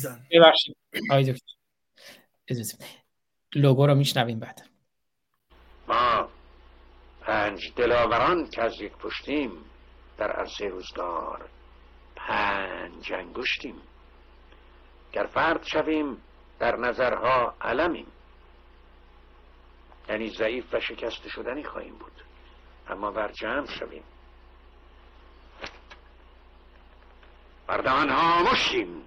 عزیزان ببخشید. آقای دکتر. لوگو رو میشنویم بعد. ما پنج دلاوران که از یک پشتیم در عرصه روزگار پنج انگشتیم. گر فرد شویم در نظرها علمیم. یعنی ضعیف و شکست شدنی خواهیم بود. اما بر جمع شویم بردهان ها مشیم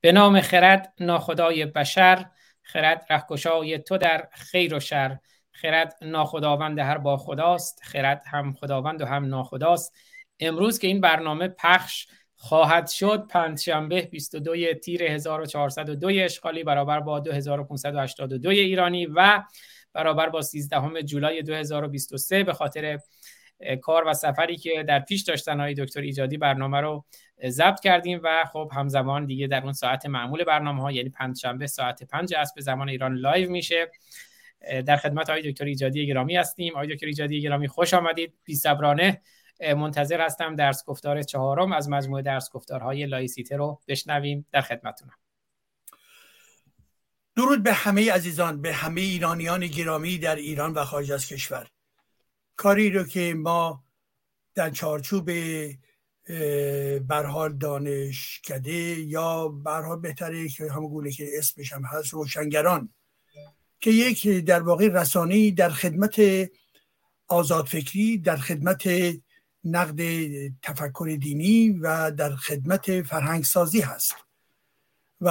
به نام خرد ناخدای بشر خرد رهکشای تو در خیر و شر. خرد ناخداوند هر با خداست خرد هم خداوند و هم ناخداست. امروز که این برنامه پخش خواهد شد پنجشنبه 22 تیر 1402 اشغالی برابر با 2582 ایرانی و برابر با 13 جولای 2023 به خاطر کار و سفری که در پیش داشتن آقای دکتر ایجادی برنامه رو ضبط کردیم و خب همزمان دیگه در اون ساعت معمول برنامه ها یعنی پنجشنبه ساعت 5 به زمان ایران live میشه. در خدمت آقای دکتر ایجادی گرامی هستیم. آقای دکتر ایجادی گرامی خوش آمدید. بی صبرانه منتظر هستم درس گفتار چهارم از مجموعه درس گفتارهای لایسیته رو بشنویم. در خدمتونم درود به همه عزیزان به همه ایرانیان گرامی در ایران و خارج از کشور. کاری رو که ما در چارچوب برحال دانشکده یا برحال بهتره که همون گونه که اسمش هم هست روشنگران. که یک در واقع رسانه در خدمت آزادفکری در خدمت نقد تفکر دینی و در خدمت فرهنگ سازی هست. و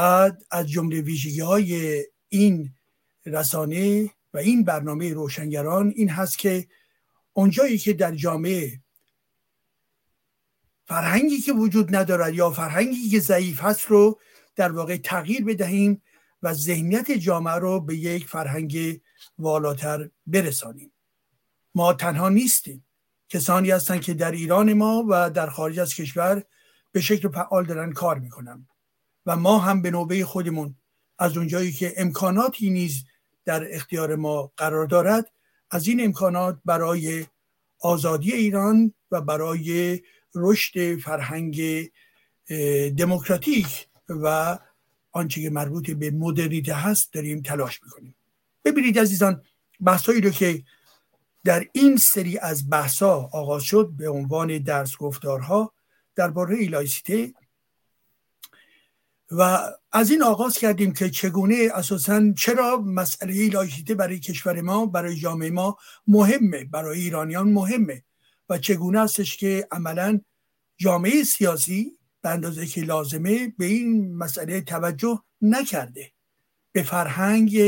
از جمله ویژگی های این رسانه و این برنامه روشنگران این هست که اونجایی که در جامعه فرهنگی که وجود ندارد یا فرهنگی که ضعیف هست رو در واقع تغییر بدهیم و ذهنیت جامعه رو به یک فرهنگ والاتر برسانیم. ما تنها نیستیم. کسانی هستند که در ایران ما و در خارج از کشور به شکل فعال دارن کار می‌کنن و ما هم به نوبه خودمون از اونجایی که امکاناتی نیز در اختیار ما قرار دارد از این امکانات برای آزادی ایران و برای رشد فرهنگ دموکراتیک و آنچه که مربوط به مدرنیته هست داریم تلاش می‌کنیم. ببینید عزیزان بحثایی رو که در این سری از بحثا آغاز شد به عنوان درس گفتارها درباره لایسیته و از این آغاز کردیم که چگونه اساسا چرا مسئله لایسیته برای کشور ما برای جامعه ما مهمه برای ایرانیان مهمه و چگونه استش که عملا جامعه سیاسی به اندازه که لازمه به این مسئله توجه نکرده. به فرهنگ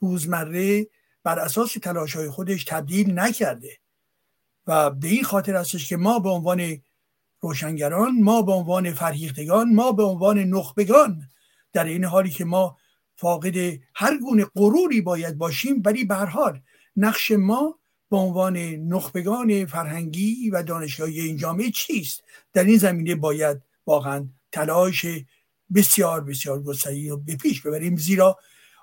روزمره بر اساس تلاش های خودش تبدیل نکرده و به این خاطر هستش که ما به عنوان روشنگران ما به عنوان فرهیختگان ما به عنوان نخبگان در این حالی که ما فاقد هر گونه غروری باید باشیم ولی به حال نقش ما به عنوان نخبگان فرهنگی و دانشگاهی این جامعه چیست؟ در این زمینه باید واقعا تلاش بسیار بسیار گستری رو به پیش ببریم زیرا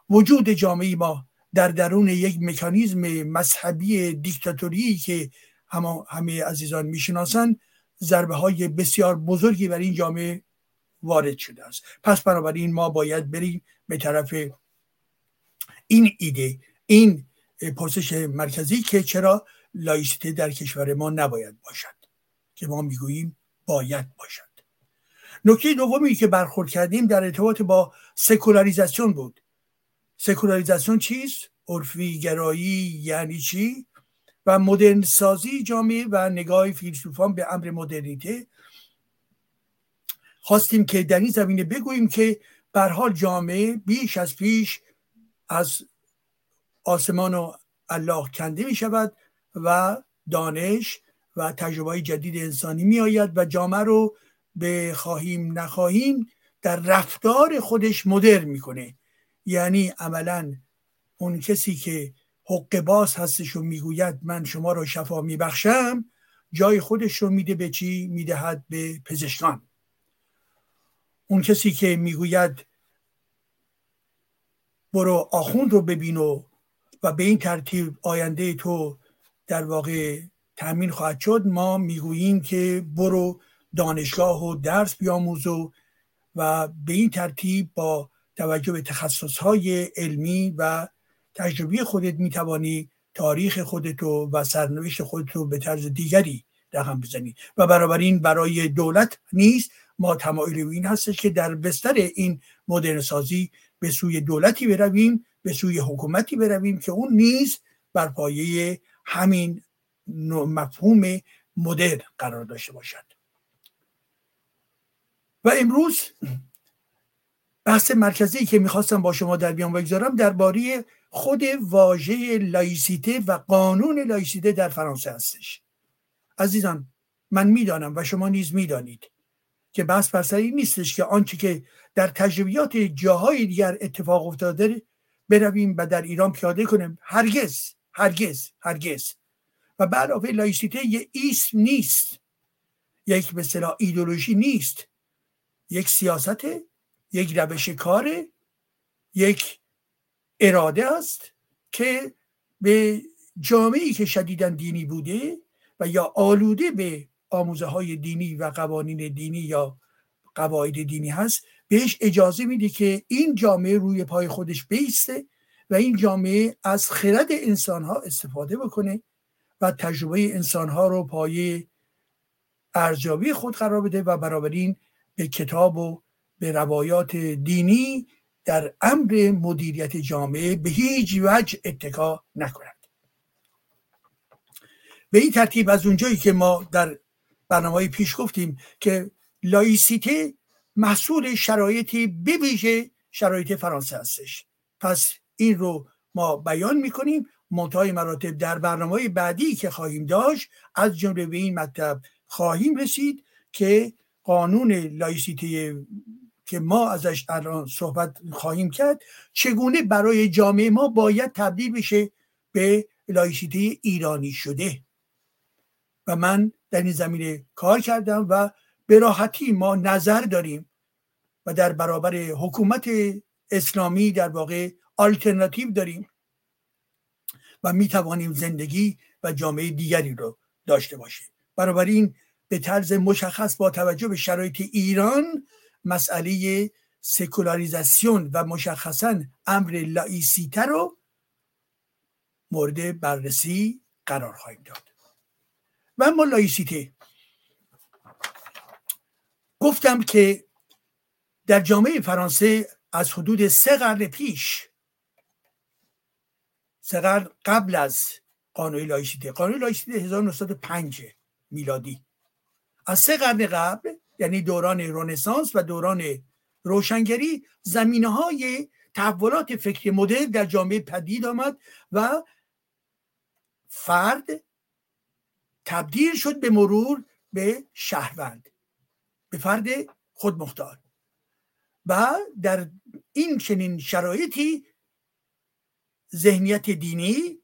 وجود جامعه ما در درون یک مکانیزم مذهبی دیکتاتوری که همه عزیزان می‌شناسند ضربه های بسیار بزرگی بر این جامعه وارد شده است. پس بنابراین ما باید بریم به طرف این ایده این پرسش مرکزی که چرا لایسیته در کشور ما نباید باشد که ما می‌گوییم باید باشد. نکته دومی که برخورد کردیم در ارتباط با سکولاریزاسیون بود. سکولاریزاسیون چیست؟ عرفی گرایی یعنی چی؟ و مدرن سازی جامعه و نگاه فیلسوفان به امر مدرنیته. خواستیم که در این زمینه بگوییم که بر حال جامعه بیش از پیش از آسمان و الله کنده می شود و دانش و تجربه جدید انسانی می آید و جامعه رو به خواهیم نخواهیم در رفتار خودش مدر می‌کنه یعنی عملا اون کسی که حق باز هستش و می‌گوید من شما را شفا میبخشم جای خودش رو میده به چی؟ می‌دهد به پزشکان. اون کسی که می‌گوید برو آخوند رو ببین و به این ترتیب آینده تو در واقع تامین خواهد شد ما می‌گوییم که برو دانشگاه و درس بیاموز و و به این ترتیب با توجه به تخصص های علمی و تجربی خودت می‌توانی تاریخ خودت و سرنوشت خودت رو به طرز دیگری رقم بزنی. و بنابراین برای دولت نیست ما تمایل این هستش که در بستر این مدرن سازی به سوی دولتی برویم به سوی حکومتی برویم که اون نیز بر پایه همین مفهوم مدرن قرار داشته باشد. و امروز بحث مرکزی که می‌خواستم با شما در بیان بگذارم درباره خود واژه لایسیته و قانون لایسیته در فرانسه هستش. عزیزان من می‌دانم و شما نیز می‌دانید که بحث بر این نیستش که آنچه که در تجربیات جاهای دیگر اتفاق افتاده برویم و در ایران پیاده کنیم. هرگز هرگز هرگز. و بعد علاوه لایسیته یه اسم نیست. یک به اصطلاح ایدولوژی نیست. یک سیاست یک روش کار یک اراده است که به جامعه که شدیدا دینی بوده و یا آلوده به آموزه های دینی و قوانین دینی یا قواعد دینی هست بهش اجازه میده که این جامعه روی پای خودش بیسته و این جامعه از خرد انسان ها استفاده بکنه و تجربه انسان ها رو پای ارزیابی خود قرار بده و بنابراین به کتاب و به روایات دینی در امر مدیریت جامعه به هیچ وجه اتکا نکند. به این ترتیب از اونجایی که ما در برنامه پیش گفتیم که لایسیته محصول شرایطی بویژه شرایط فرانسه هستش. پس این رو ما بیان می‌کنیم. منتهای مراتب در برنامه بعدی که خواهیم داشت از جمله به این مطلب خواهیم رسید که قانون لایسیته که ما ازش الان صحبت خواهیم کرد چگونه برای جامعه ما باید تبدیل بشه به لایسیته ایرانی شده؟ و من در این زمینه کار کردم و به راحتی ما نظر داریم و در برابر حکومت اسلامی در واقع آلترناتیو داریم و می توانیم زندگی و جامعه دیگری رو داشته باشیم. این به طرز مشخص با توجه به شرایط ایران مسئله سکولاریزاسیون و مشخصا امر لایسیته رو مورد بررسی قرار خواهیم داد. و اما لایسیته. گفتم که در جامعه فرانسه از حدود سه قرن پیش سه قرن قبل از قانون لایسیته قانون لایسیته 1905 میلادی. از سه قرن قبل یعنی دوران رنسانس و دوران روشنگری زمینه های تحولات فکری مدرن در جامعه پدید آمد و فرد تبدیل شد به مرور به شهروند به فرد خودمختار. و در این چنین شرایطی ذهنیت دینی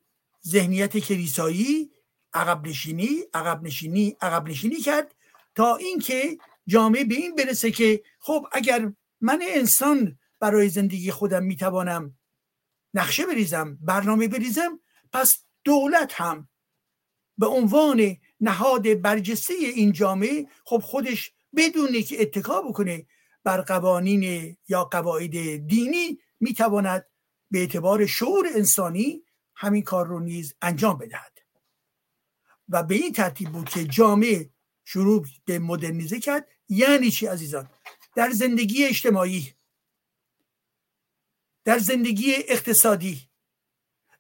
ذهنیت کلیسایی عقب نشینی عقب نشینی عقب نشینی کرد تا اینکه جامعه به این برسه که خب اگر من انسان برای زندگی خودم می‌توانم نقشه بریزم برنامه بریزم پس دولت هم به عنوان نهاد برجسته این جامعه خب خودش بدونه که اتکا بکنه بر قوانین یا قواعد دینی می‌تواند به اعتبار شعور انسانی همین کار رو نیز انجام بدهد. و به این ترتیب بود که جامعه شروع به مدرنیزه کرد. یعنی چی عزیزان؟ در زندگی اجتماعی در زندگی اقتصادی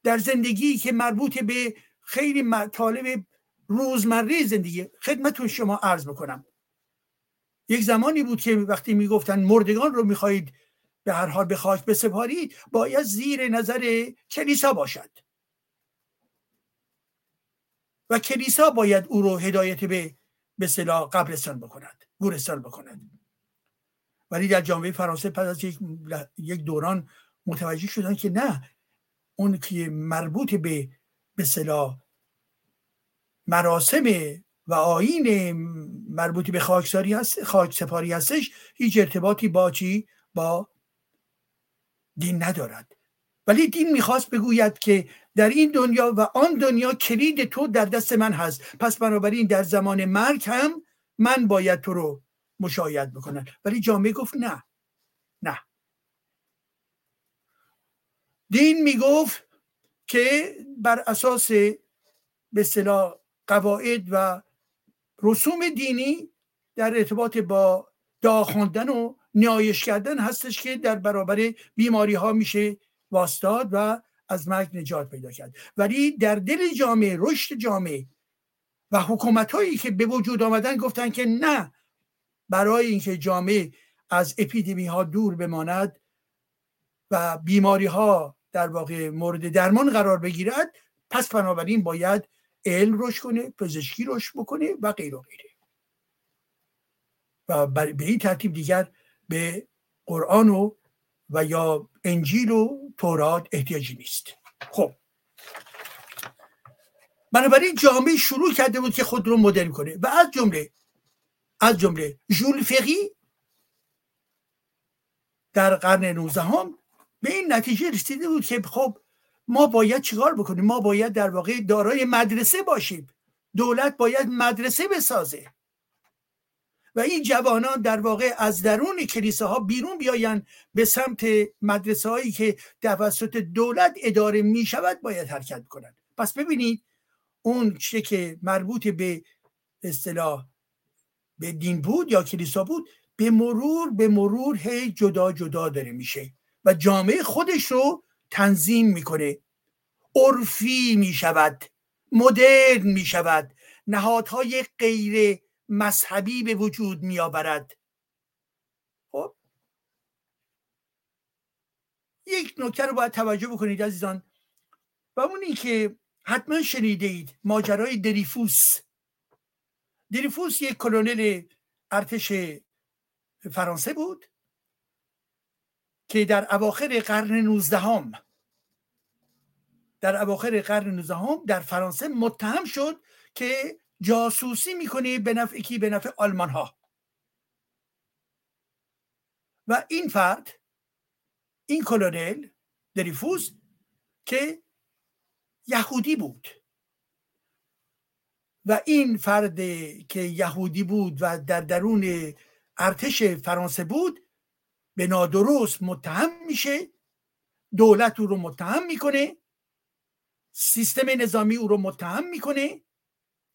در زندگی که مربوط به خیلی مطالب روزمره زندگی. خدمتون شما عرض بکنم یک زمانی بود که وقتی می‌گفتن مردگان رو می‌خواهید به هر حال به خاک بسپارید باید زیر نظر کلیسا باشد. و کلیسا باید او رو هدایت به به صلاح قبرستان بکند گورستان بکند ولی در جامعه فرانسه پس از یک دوران متوجه شدن که نه اون که مربوط به به صلاح مراسم و آین مربوط به خاکساری هست خاک سپاری هستش هیچ ارتباطی با چی؟ با دین ندارد. ولی دین می‌خواست بگوید که در این دنیا و آن دنیا کلید تو در دست من هست. پس بنابراین در زمان مرگ هم من باید تو رو مشاید بکنن ولی جامعه گفت نه. نه. دین می‌گفت که بر اساس به صلاح قواعد و رسوم دینی در ارتباط با دعا خواندن و نیایش کردن هستش که در برابر بیماری ها میشه واستاد و از مرگ نجات پیدا کرد. ولی در دل جامعه رشد جامعه و حکومت هایی که به وجود آمدن گفتن که نه برای اینکه جامعه از اپیدمی ها دور بماند و بیماری ها در واقع مورد درمان قرار بگیرد پس بنابراین باید علم رشد کنه پزشکی رشد بکنه و غیر و غیره. و به این ترتیب دیگر به قرآن و و یا انجیل و تورات احتیاجی نیست. خب. بنابراین جامعه شروع کرده بود که خود رو مدرن کنه و از جمله از جمله ژول فقی در قرن 19 هم به این نتیجه رسیده بود که خب ما باید چیکار بکنیم؟ ما باید در واقع دارای مدرسه باشیم. دولت باید مدرسه بسازه. و این جوانان در واقع از درون کلیسه ها بیرون بیاین به سمت مدرسه هایی که توسط دولت اداره می شود باید حرکت کنند. پس ببینید اون چه که مربوط به اصطلاح به دین بود یا کلیسا بود به مرور به مرور هی جدا جدا داره میشه و جامعه خودش رو تنظیم می‌کنه. عرفی می‌شود مدرن می‌شود نهادهای غیر مذهبی به وجود میآورد. خب؟ یک نکته رو باید توجه بکنید عزیزان. و اون که حتما شنیده اید ماجرای دریفوس. دریفوس یک کلونل ارتش فرانسه بود که در اواخر قرن نوزدهم در اواخر قرن نوزدهم در فرانسه متهم شد که جاسوسی می‌کنه به نفع کی؟ به نفع آلمان ها و این فرد این کلونل دریفوس که یهودی بود. و این فرد که یهودی بود و در درون ارتش فرانسه بود به نادرست متهم میشه دولت او رو متهم می‌کنه سیستم نظامی او رو متهم می‌کنه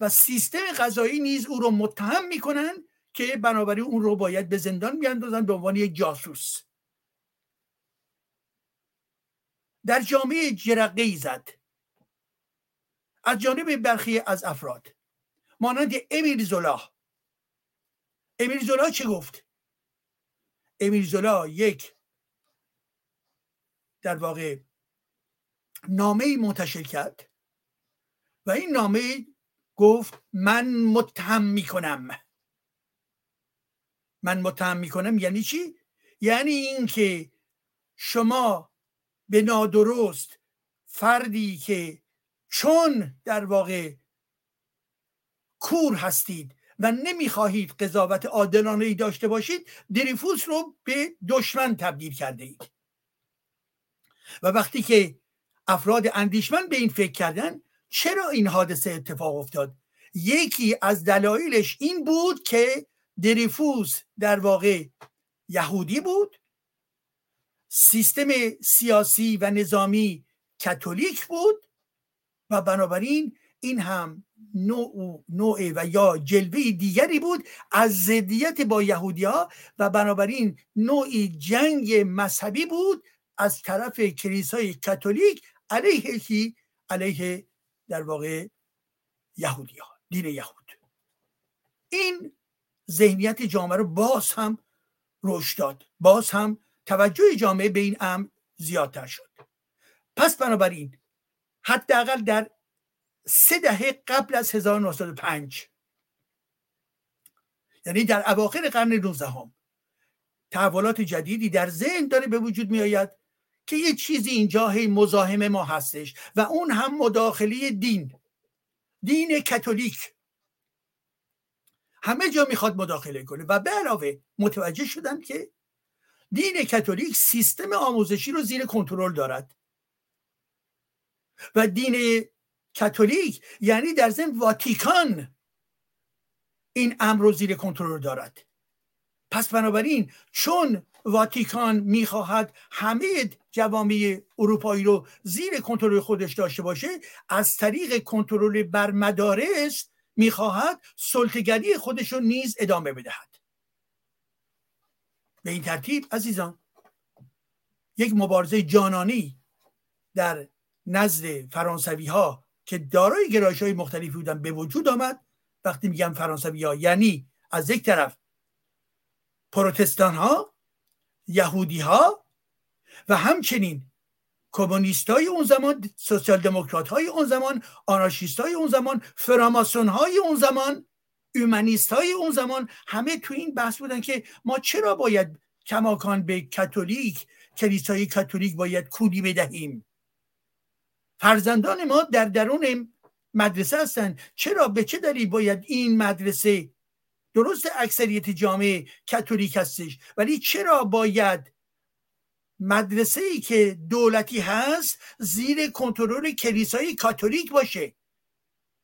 و سیستم غذایی نیز او رو متهم می‌کنن که بنابراین اون رو باید به زندان بیاندازن به عنوان یک جاسوس. در جامعه جرقه ای زد. از جانب برخی از افراد. مانند امیل زولا. امیل زولا چه گفت؟ امیل زولا یک در واقع نامه منتشر کرد و این نامه گفت من متهم می‌کنم. من متهم می‌کنم یعنی چی؟ یعنی اینکه شما به نادرست فردی که چون در واقع کور هستید و نمی‌خواهید قضاوت عادلانه ای داشته باشید دریفوس رو به دشمن تبدیل کرده اید. و وقتی که افراد اندیشمن به این فکر کردن چرا این حادثه اتفاق افتاد؟ یکی از دلایلش این بود که دریفوس در واقع یهودی بود سیستم سیاسی و نظامی کاتولیک بود و بنابراین این هم نوع, نوع و یا جلوه دیگری بود از ضدیت با یهودی ها و بنابراین نوعی جنگ مذهبی بود از طرف کلیسای کاتولیک علیه کی؟ علیه در واقع یهودی ها دین یهود. این ذهنیت جامعه رو باز هم رشد داد باز هم توجه جامعه به این امر زیادتر شد. پس بنابراین حداقل در سه دهه قبل از 1905 یعنی در اواخر قرن 19 هم تحولات جدیدی در ذهن داره به وجود می آید که یه چیزی اینجا هی مزاحم ما هستش و اون هم مداخله دین. دین کاتولیک. همه جا می‌خواد مداخله کنه و به علاوه متوجه شدن که دین کاتولیک سیستم آموزشی رو زیر کنترل دارد. و دین کاتولیک یعنی در ضمن واتیکان این امر رو زیر کنترل دارد. پس بنابراین چون واتیکان می‌خواهد همه جوامع اروپایی رو زیر کنترل خودش داشته باشه از طریق کنترل بر مدارس می‌خواهد سلطگری خودش رو نیز ادامه بدهد. به این ترتیب عزیزان یک مبارزه جانانی در نزد فرانسوی ها که دارای گرایش های مختلفی بودن به وجود آمد. وقتی میگم فرانسوی ها یعنی از یک طرف پروتستان ها یهودی ها و همچنین کمونیست های اون زمان سوسیال دموکرات های اون زمان آنارشیست های اون زمان فراماسون های اون زمان اومنیست های اون زمان همه تو این بحث بودن که ما چرا باید کماکان به کاتولیک کلیسای کاتولیک باید کودی بدهیم؟ فرزندان ما در درون مدرسه هستند چرا؟ به چه دلیل باید این مدرسه درست اکثریت جامعه کاتولیک هستش ولی چرا باید مدرسه ای که دولتی هست زیر کنترل کلیسای کاتولیک باشه؟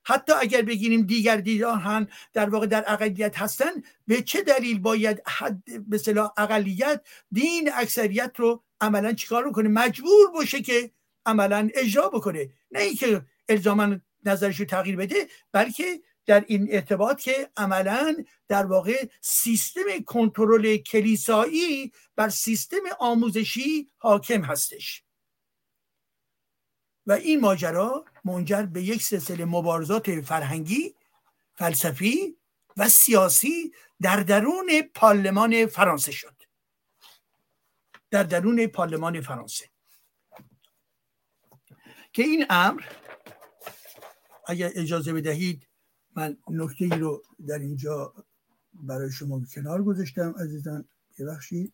حتی اگر بگیریم دیگر دیدان هم در واقع در اقلیت هستن به چه دلیل باید حد به اقلیت دین اکثریت رو عملا چیکار کنه مجبور باشه که عملا اجرا بکنه. نه اینکه الزاما نظرش رو تغییر بده بلکه در این ارتباط که عملا در واقع سیستم کنترل کلیسایی بر سیستم آموزشی حاکم هستش. و این ماجرا منجر به یک سلسله مبارزات فرهنگی فلسفی و سیاسی در درون پارلمان فرانسه شد. در درون پارلمان فرانسه. که این امر اگر اجازه بدهید من نکته ای رو در اینجا برای شما کنار گذاشتم عزیزان. ببخشید.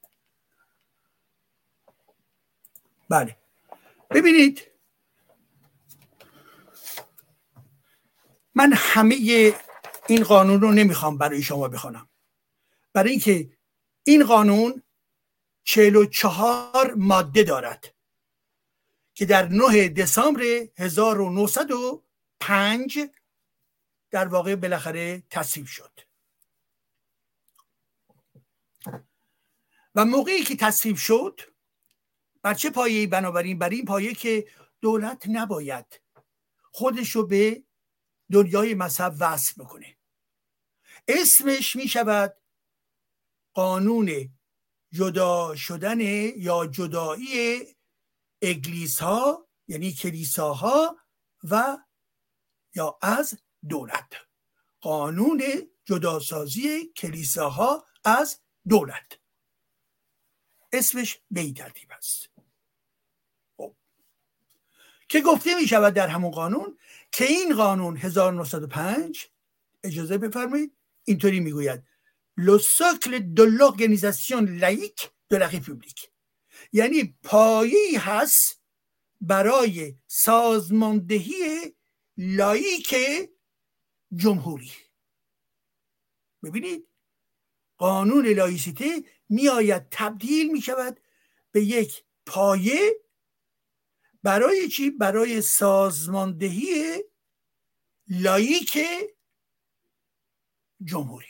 بله. ببینید من همه این قانون رو نمی‌خوام برای شما بخوانم برای اینکه این قانون چهل و چهار ماده دارد که در 9 دسامبر 1905 در واقع بالاخره تصویب شد. و موقعی که تصویب شد بر چه پایه بنابراین؟ بر این پایه که دولت نباید خودش رو به دنیای مذهب وصل بکنه. اسمش می شود قانون جدا شدن یا جدایی اگلیس ها یعنی کلیساها و یا از دولت. قانون جداسازی کلیساها از دولت. اسمش به این ترتیب است. خب. که گفته می شود در همون قانون که این قانون 1905 اجازه بفرمایید اینطوری می‌گوید. le socle de l'organisation laïque de la République یعنی پایی هست برای سازماندهی لایک جمهوری. ببینید قانون لایسیته میآید تبدیل می شود به یک پایه برای چی؟ برای سازماندهی لایک جمهوری.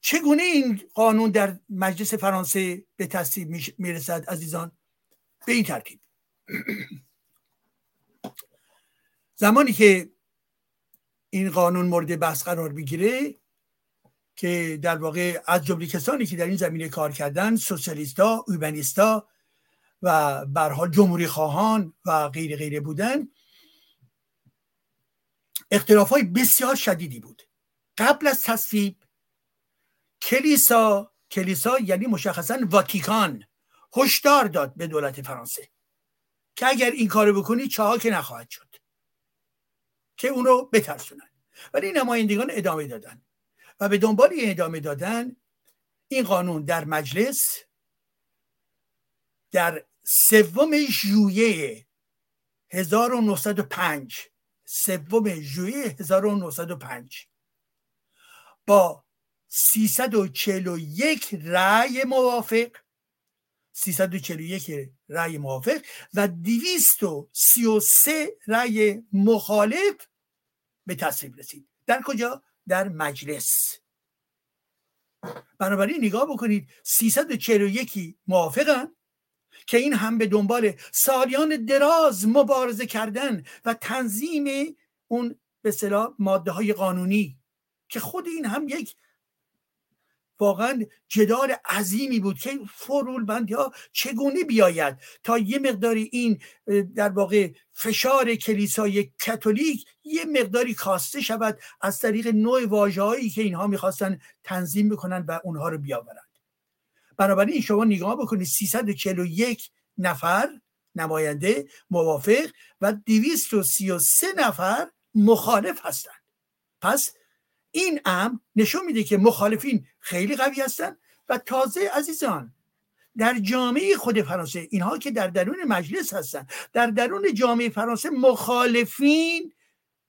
چگونه این قانون در مجلس فرانسه به تصویب می‌رسد عزیزان؟ به این ترتیب. زمانی که این قانون مورد بحث قرار بگیره که در واقع از جمله کسانی که در این زمینه کار کردن سوسیالیستا اوبنیستا و برها جمهوری خواهان و غیر غیره بودن اختلاف های بسیار شدیدی بود. قبل از تصویب کلیسا کلیسا یعنی مشخصا واتیکان هشدار داد به دولت فرانسه که اگر این کارو بکنی چه که نخواهد شد. که اون رو بترسونن. ولی نمایندگان ادامه دادن. و به دنبال ادامه دادن این قانون در مجلس در سوم ژوئیه 1905 سوم ژوئیه 1905 با 341 رأی موافق 341 رأی موافق و 233 رأی مخالف به تصویب رسید. در کجا؟ در مجلس. بنابراین نگاه بکنید 341 موافقن که این هم به دنبال سالیان دراز مبارزه کردن و تنظیم اون به صلاح ماده های قانونی که خود این هم یک واقعا جدال عظیمی بود. که فرول بندی ها چگونه بیاید تا یه مقداری این در واقع فشار کلیسای کاتولیک یه مقداری کاسته شود از طریق نوع واژههایی که اینها می‌خواستن تنظیم بکنن و اونها رو بیاورند. بنابراین شما نگاه بکنید 341 نفر نماینده موافق و 233 نفر مخالف هستند. پس این امر نشون میده که مخالفین خیلی قوی هستند و تازه عزیزان در جامعه خود فرانسه اینها که در درون مجلس هستن در درون جامعه فرانسه مخالفین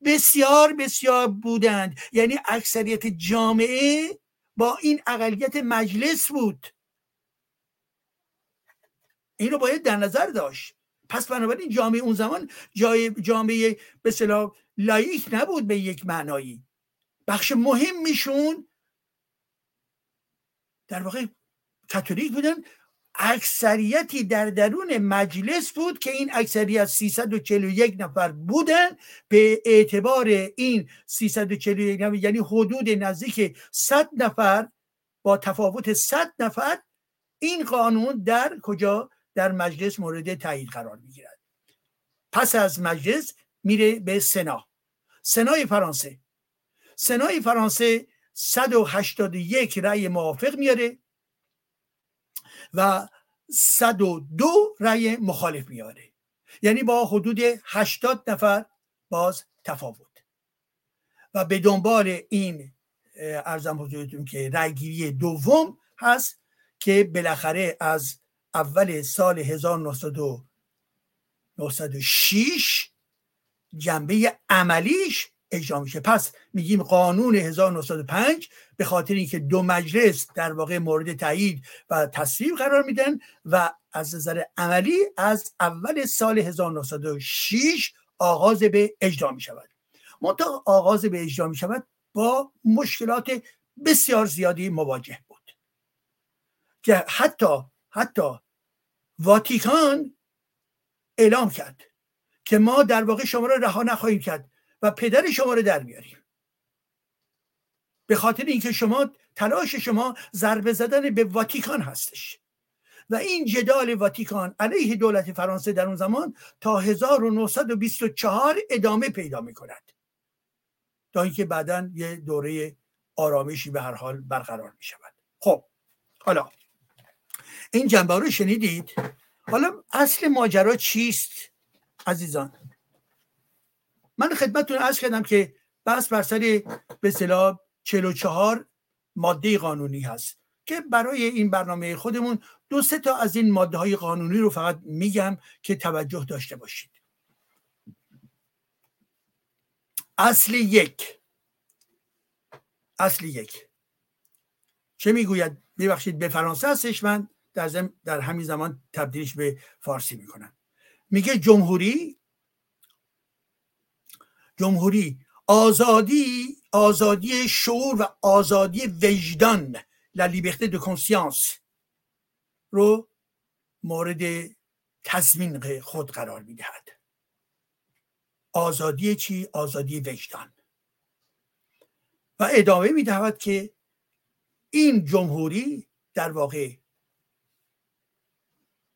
بسیار بسیار بودند. یعنی اکثریت جامعه با این اقلیت مجلس بود. این رو باید در نظر داشت. پس بنابراین جامعه اون زمان جای جامعه به لایک نبود به یک معنایی. بخش مهمیشون در واقع کاتولیک بودن. اکثریتی در درون مجلس بود که این اکثریت 341 نفر بودن. به اعتبار این 341 نفر یعنی حدود نزدیک 100 نفر با تفاوت 100 نفر این قانون در کجا؟ در مجلس مورد تایید قرار می‌گیرد. پس از مجلس میره به سنا. سنای فرانسه. سنای فرانسه 181 رأی موافق میاره و 102 رأی مخالف میاره. یعنی با حدود 80 نفر باز تفاوت. و به دنبال این ارزم حضورتون که رأیگیری دوم هست که بالاخره از اول سال 1906 جنبه عملیش اجرا میشه. پس میگیم قانون 1905 به خاطر اینکه دو مجلس در واقع مورد تایید و تصویب قرار میدن و از نظر عملی از اول سال 1906 آغاز به اجرا می شود منتها آغاز به اجرا می شود با مشکلات بسیار زیادی مواجه بود. که حتی حتی واتیکان اعلام کرد که ما در واقع شما را رها نخواهیم کرد. و پدر شما رو در میاریم. به خاطر اینکه شما تلاش شما ضربه زدن به واتیکان هستش. و این جدال واتیکان علیه دولت فرانسه در اون زمان تا 1924 ادامه پیدا می کند تا اینکه بعدا یه دوره آرامشی به هر حال برقرار می شود خب حالا این جنبه رو شنیدید؟ حالا اصل ماجرا چیست عزیزان؟ من خدمتتون عرض کردم که بس بر سر به اصطلاح 44 ماده قانونی هست که برای این برنامه خودمون دو سه تا از این ماده های قانونی رو فقط میگم که توجه داشته باشید. اصل یک. اصل یک. چه می‌گوید؟ ببخشید به فرانسه هستش من در, در همین زمان تبدیلش به فارسی می‌کنم. میگه جمهوری جمهوری آزادی آزادی شعور و آزادی وجدان. لا لیبرté de conscience رو مورد تضمین خود قرار می‌دهد. آزادی چی؟ آزادی وجدان. و ادامه می‌دهد که این جمهوری در واقع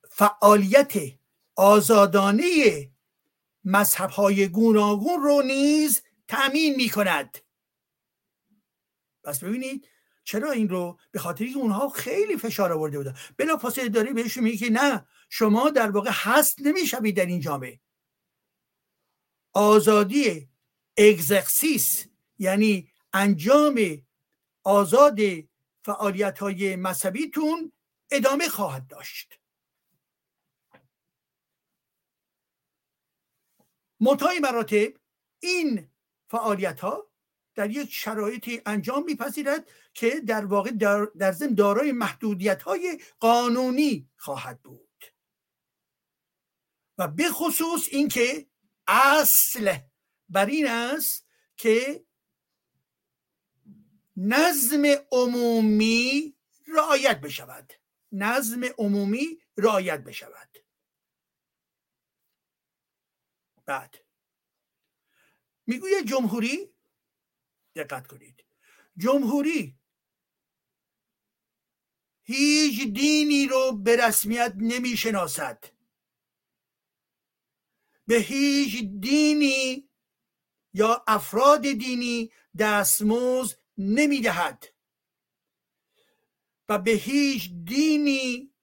فعالیت آزادانه مذهب های گوناگون رو نیز تأمین می کند پس ببینید چرا این رو به خاطر اینکه اونها خیلی فشار آورده بودن. بلا فاصله داره بهشون میگه که نه شما در واقع هست نمی‌شوید در این جامعه. آزادی اگزرسیس یعنی انجام آزاد فعالیت های مذهبیتون ادامه خواهد داشت. منتهای مراتب این فعالیت ها در یک شرایطی انجام میپذیرد که در واقع در, در ضمن دارای محدودیت های قانونی خواهد بود. و به خصوص اینکه اصل بر این است که نظم عمومی رعایت بشود. نظم عمومی رعایت بشود. بعد. می‌گوید جمهوری؟ دقت کنید. جمهوری هیچ دینی رو به رسمیت نمی‌شناسد. به هیچ دینی یا افراد دینی دستموز نمی‌دهد. و به هیچ دینی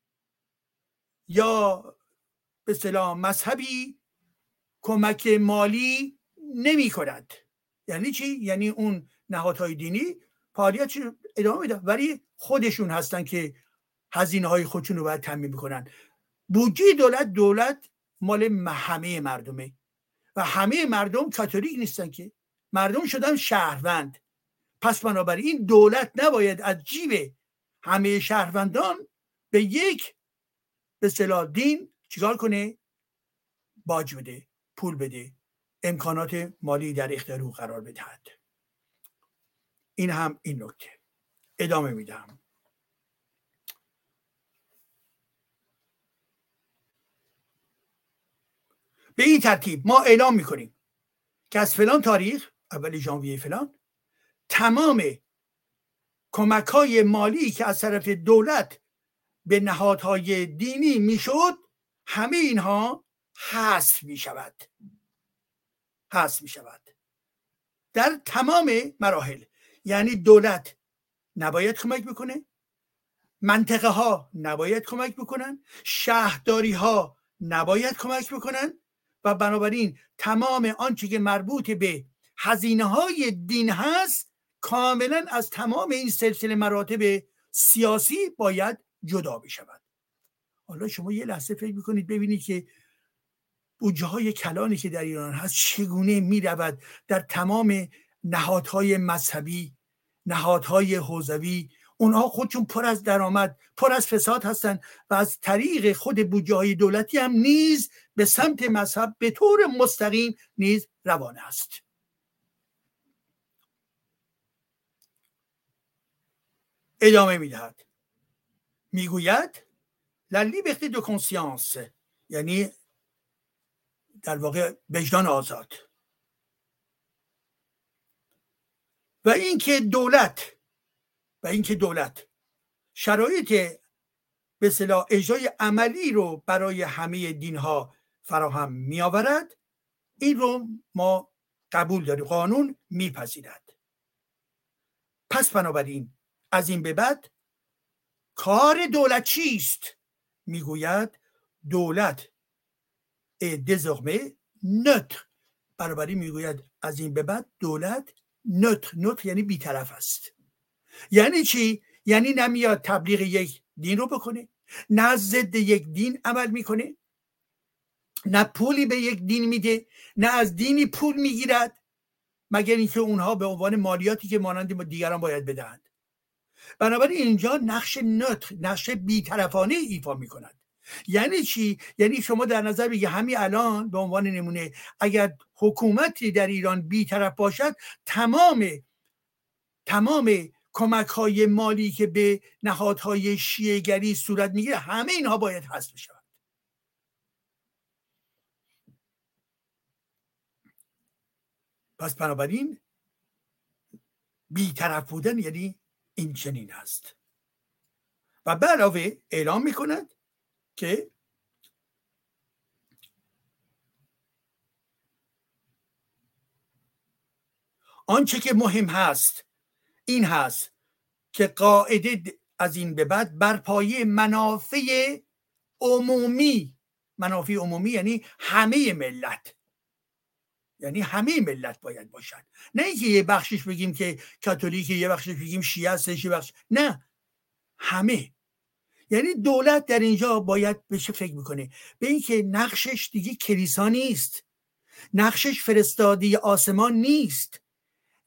یا به سلام مذهبی کمک مالی نمی کند یعنی چی؟ یعنی اون نهادهای دینی فعالیت ادامه میده ولی خودشون هستن که هزینه های خودشون رو باید تمیم می‌کنن بودجه دولت دولت مال همه مردمه. و همه مردم کاتولیک نیستن که. مردم شدن شهروند. پس بنابراین دولت نباید از جیب همه شهروندان به یک به صلاح دین چیکار کنه؟ باج بده. پول بده امکانات مالی در اختیار او قرار بدهد. این هم این نکته. ادامه میدم. به این ترتیب ما اعلام می‌کنیم که از فلان تاریخ اول ژانویه فلان تمام کمک های مالی که از طرف دولت به نهادهای دینی می‌شد همه اینها حذف می شود. حذف می شود. در تمام مراحل یعنی دولت نباید کمک بکنه منطقه ها نباید کمک بکنن شهرداری ها نباید کمک بکنن و بنابراین تمام آنچه که مربوط به هزینه های دین هست کاملا از تمام این سلسله مراتب سیاسی باید جدا بشود. حالا شما یه لحظه فکر می‌کنید ببینید که بودجه های کلانی که در ایران هست چگونه می رود در تمام نهادهای مذهبی نهادهای حوزوی اونها خودشون پر از درآمد پر از فساد هستند و از طریق خود بودجه های دولتی هم نیز به سمت مذهب به طور مستقیم نیز روانه است. ادامه می‌دهد. می‌گوید la liberté de conscience یعنی در واقع وجدان آزاد. و اینکه دولت و اینکه دولت شرایط به صلاح اجرای عملی رو برای همه دین ها فراهم می آورد این رو ما قبول داریم قانون میپذیرد. پس بنابراین از این به بعد کار دولت چیست؟ می‌گوید دولت désormais نتر بنابراین می‌گوید از این به بعد دولت نتر نتر یعنی بیطرف است یعنی چی یعنی نمیاد تبلیغ یک دین رو بکنه نه ضد یک دین عمل می‌کنه نه پولی به یک دین میده نه از دینی پول می‌گیرد مگر اینکه اونها به عنوان مالیاتی که مانند دیگران باید بدهند. بنابراین اینجا نقش نتر نقش بیطرفانه ایفا می‌کند. یعنی چی؟ یعنی شما در نظر بگی همین الان به عنوان نمونه اگر حکومتی در ایران بیطرف باشد تمام تمام کمک های مالی که به نهادهای شیعگری صورت می‌گیره همه اینها باید حذف شود. پس بنابراین بیطرف بودن یعنی این چنین است. و علاوه اعلام می‌کند که آنچه که مهم هست این هست که قاعده از این به بعد بر پایه منافع عمومی. منافع عمومی یعنی همه ملت. یعنی همه ملت باید باشد. نه اینکه یه بخشش بگیم که کاتولیک یه بخشش بگیم شیعه هستش یه بخش نه. همه. یعنی دولت در اینجا باید بشه فکر می‌کنه. به اینکه نقشش دیگه کلیسا نیست. نقشش فرستادی آسمان نیست.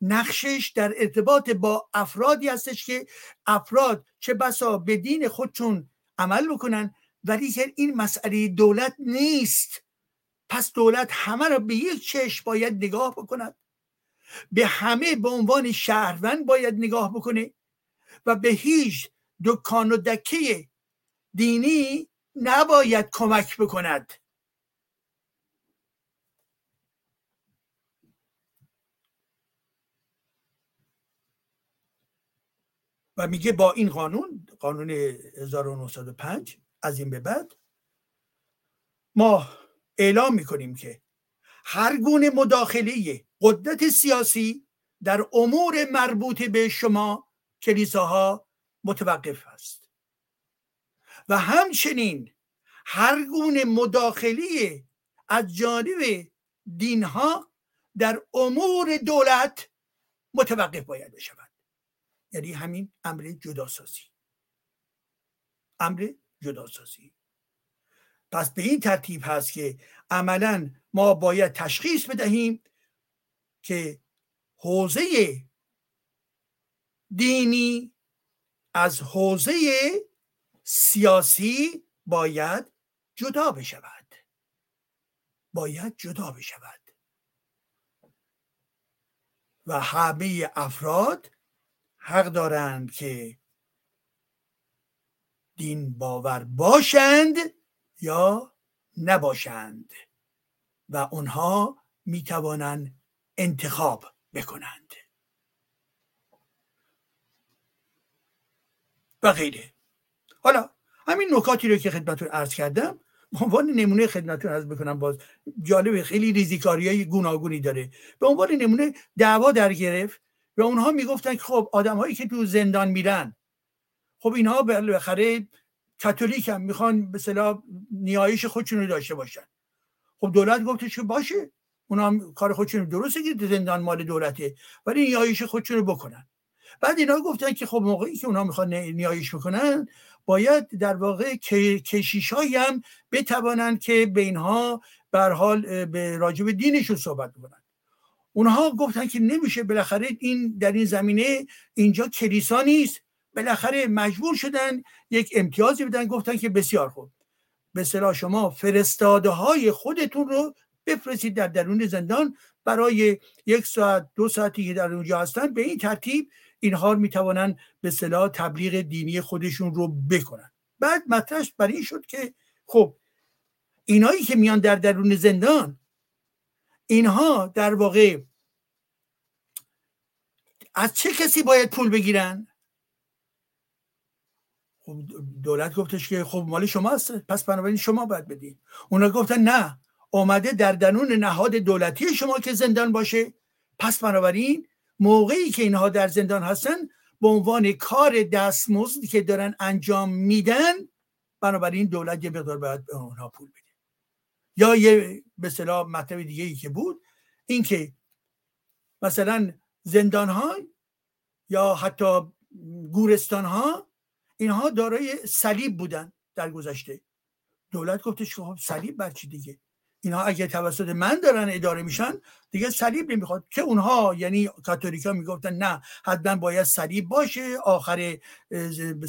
نقشش در ارتباط با افرادی هستش که افراد چه بسا به دین خودشون عمل بکنن ولی این مسئله دولت نیست. پس دولت همه را به یک چشم باید نگاه بکند. به همه به عنوان شهروند باید نگاه بکنه و به هیچ دکان و دکه دینی نباید کمک بکند. و میگه با این قانون قانون 1905 از این به بعد ما اعلام می‌کنیم که هر گونه مداخله قدرت سیاسی در امور مربوط به شما کلیساها متوقف است. و همچنین هر گونه مداخله از جانب دینها در امور دولت متوقف باید بشود. یعنی همین امر جداسازی. امر جداسازی. پس به این ترتیب هست که عملا ما باید تشخیص بدهیم که حوزه دینی از حوزه سیاسی باید جدا بشود. باید جدا بشود. و همه افراد حق دارند که دین باور باشند یا نباشند و اونها می توانند انتخاب بکنند. و غیره. حالا همین نکاتی رو که خدمتون عرض کردم به عنوان نمونه خدمتون عرض بکنم باز جالب خیلی ریزیکاری های گوناگونی داره. به عنوان نمونه دعوا در گرفت و اونها می‌گفتن که خب آدم هایی که تو زندان میرن خب اینها بالاخره کاتولیک هم می‌خوان به صلاح نیایش خودشون رو داشته باشن. خب دولت گفته که باشه اونا هم کار خودشون درسته که زندان مال دولته ولی نیایش خودشون رو بکنن. بعد اینا گفتن که خب موقعی که اونا می‌خوان نیایش بکنن باید در واقع کشیش هم بتوانند که به اینها حال به راجب دینشون صحبت بکنن اونها گفتن که نمیشه بالاخره این در این زمینه اینجا کلیسا نیست. بالاخره مجبور شدن یک امتیازی بدن. گفتن که بسیار خوب. به صلاح شما فرستاده های خودتون رو بفرستید در درون زندان. برای یک ساعت دو ساعتی که در اونجا هستن به این ترتیب اینها می‌توانن به صلاح تبلیغ دینی خودشون رو بکنن. بعد مطرحش بر این شد که خب اینایی که میان در درون زندان اینها در واقع از چه کسی باید پول بگیرن؟ خب دولت گفتش که خب مال شما هست پس بنابراین شما باید بدین. اونا گفتن نه آمده در درون نهاد دولتی شما که زندان باشه. پس بنابراین موقعی که اینها در زندان هستن به عنوان کار دستمزد که دارن انجام میدن بنابراین دولت یه مقدار باید به اونها پول بده. یا یه به اصطلاح مطلب دیگه ای که بود اینکه مثلا زندان ها یا حتی گورستان ها اینها دارای صلیب بودن در گذشته. دولت گفتش که صلیب بر چی دیگه؟ اینها اگه توسط من دارن اداره میشن دیگه صلیب نمی‌خواد. که اونها یعنی کاتولیکا می‌گفتن نه حتما باید صلیب باشه آخر به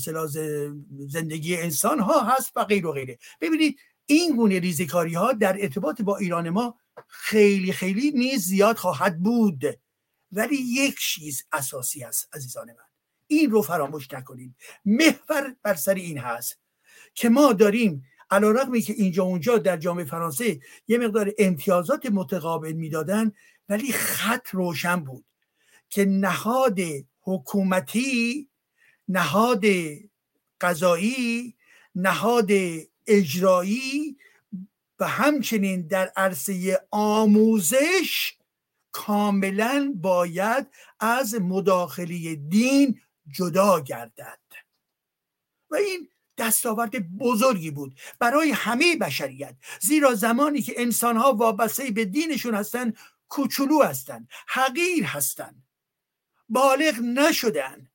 زندگی انسان ها هست و غیر و غیره. ببینید این گونه ریزکاری ها در ارتباط با ایران ما خیلی خیلی نیز زیاد خواهد بود. ولی یک چیز اساسی است عزیزان من. این رو فراموش نکنید. محور بر سر این هست که ما داریم رقمی که اینجا اونجا در جامعه فرانسه یه مقدار امتیازات متقابل می‌دادن ولی خط روشن بود که نهاد حکومتی نهاد قضایی نهاد اجرایی و همچنین در عرصه آموزش کاملا باید از مداخله دین جدا گردد. و این دستاورد بزرگی بود برای همه بشریت زیرا زمانی که انسانها وابسته به دینشون هستن کوچولو هستند حقیر هستند. بالغ نشدن